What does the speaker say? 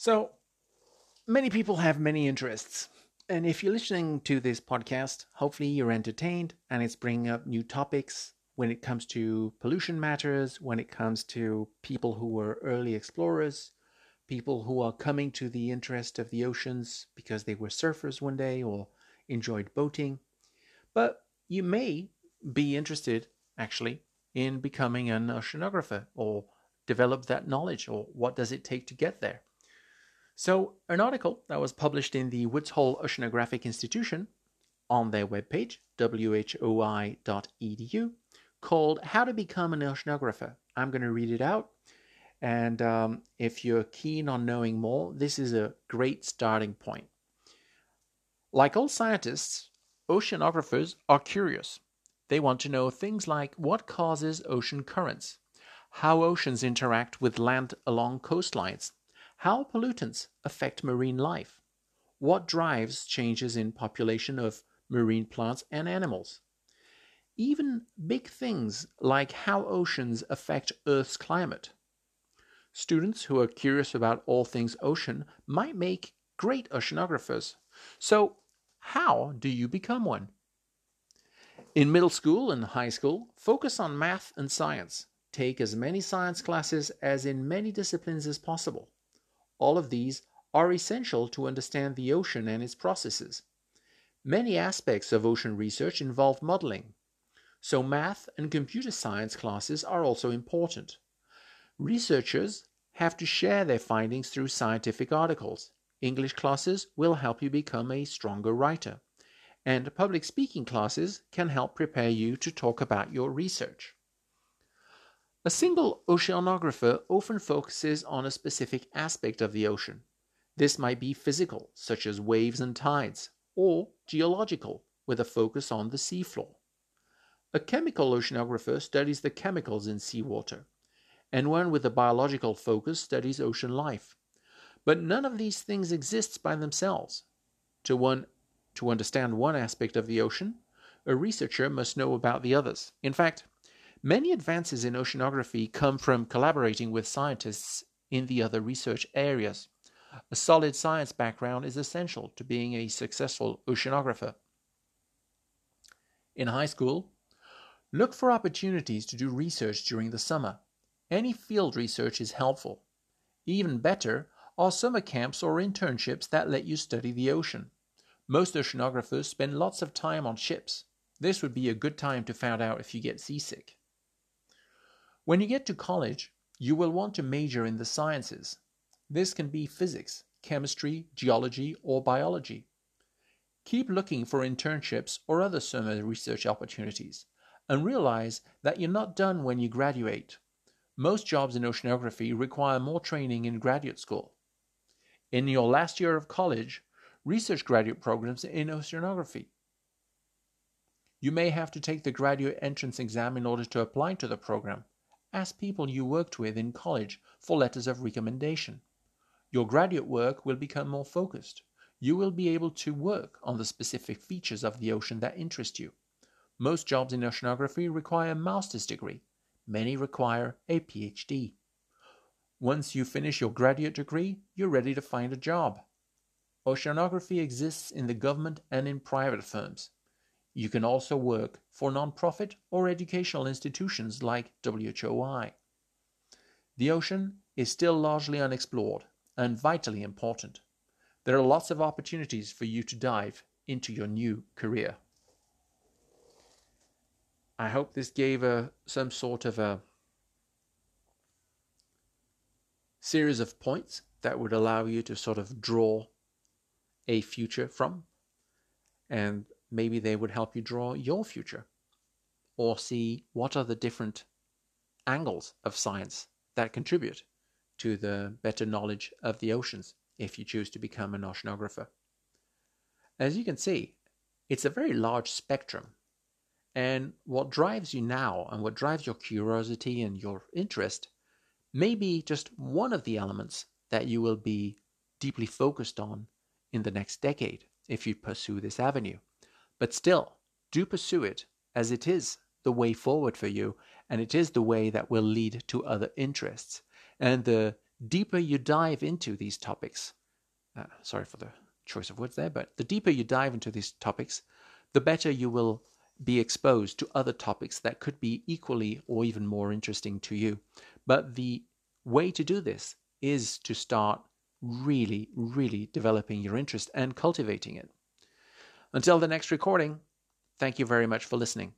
So, many people have many interests. And if you're listening to this podcast, hopefully you're entertained and it's bringing up new topics when it comes to pollution matters, when it comes to people who were early explorers, people who are coming to the interest of the oceans because they were surfers one day or enjoyed boating. But you may be interested, actually, in becoming an oceanographer or develop that knowledge or what does it take to get there. So, an article that was published in the Woods Hole Oceanographic Institution on their webpage, whoi.edu, called How to Become an Oceanographer. I'm going to read it out. And um, if you're keen on knowing more, this is a great starting point. Like all scientists, oceanographers are curious. They want to know things like what causes ocean currents, how oceans interact with land along coastlines, how pollutants affect marine life? What drives changes in population of marine plants and animals? Even big things like how oceans affect Earth's climate. Students who are curious about all things ocean might make great oceanographers. So, how do you become one? In middle school and high school, focus on math and science. Take as many science classes as in many disciplines as possible. All of these are essential to understand the ocean and its processes. Many aspects of ocean research involve modeling, so math and computer science classes are also important. Researchers have to share their findings through scientific articles. English classes will help you become a stronger writer, and public speaking classes can help prepare you to talk about your research. A single oceanographer often focuses on a specific aspect of the ocean. This might be physical, such as waves and tides, or geological, with a focus on the seafloor. A chemical oceanographer studies the chemicals in seawater, and one with a biological focus studies ocean life. But none of these things exists by themselves. To, one, to understand one aspect of the ocean, a researcher must know about the others. In fact, Many advances in oceanography come from collaborating with scientists in the other research areas. A solid science background is essential to being a successful oceanographer. In high school, look for opportunities to do research during the summer. Any field research is helpful. Even better are summer camps or internships that let you study the ocean. Most oceanographers spend lots of time on ships. This would be a good time to find out if you get seasick. When you get to college, you will want to major in the sciences. This can be physics, chemistry, geology, or biology. Keep looking for internships or other summer research opportunities and realize that you're not done when you graduate. Most jobs in oceanography require more training in graduate school. In your last year of college, research graduate programs in oceanography. You may have to take the graduate entrance exam in order to apply to the program. Ask people you worked with in college for letters of recommendation. Your graduate work will become more focused. You will be able to work on the specific features of the ocean that interest you. Most jobs in oceanography require a master's degree. Many require a PhD. Once you finish your graduate degree, you're ready to find a job. Oceanography exists in the government and in private firms. You can also work for nonprofit or educational institutions like WHOI. The ocean is still largely unexplored and vitally important. There are lots of opportunities for you to dive into your new career. I hope this gave a, some sort of a series of points that would allow you to sort of draw a future from. And maybe they would help you draw your future or see what are the different angles of science that contribute to the better knowledge of the oceans if you choose to become an oceanographer. As you can see, it's a very large spectrum. And what drives you now and what drives your curiosity and your interest may be just one of the elements that you will be deeply focused on in the next decade if you pursue this avenue. But still, do pursue it, as it is the way forward for you, and it is the way that will lead to other interests. And the deeper you dive into these topics, uh, sorry for the choice of words there, but the deeper you dive into these topics, the better you will be exposed to other topics that could be equally or even more interesting to you. But the way to do this is to start really, really developing your interest and cultivating it. Until the next recording, thank you very much for listening.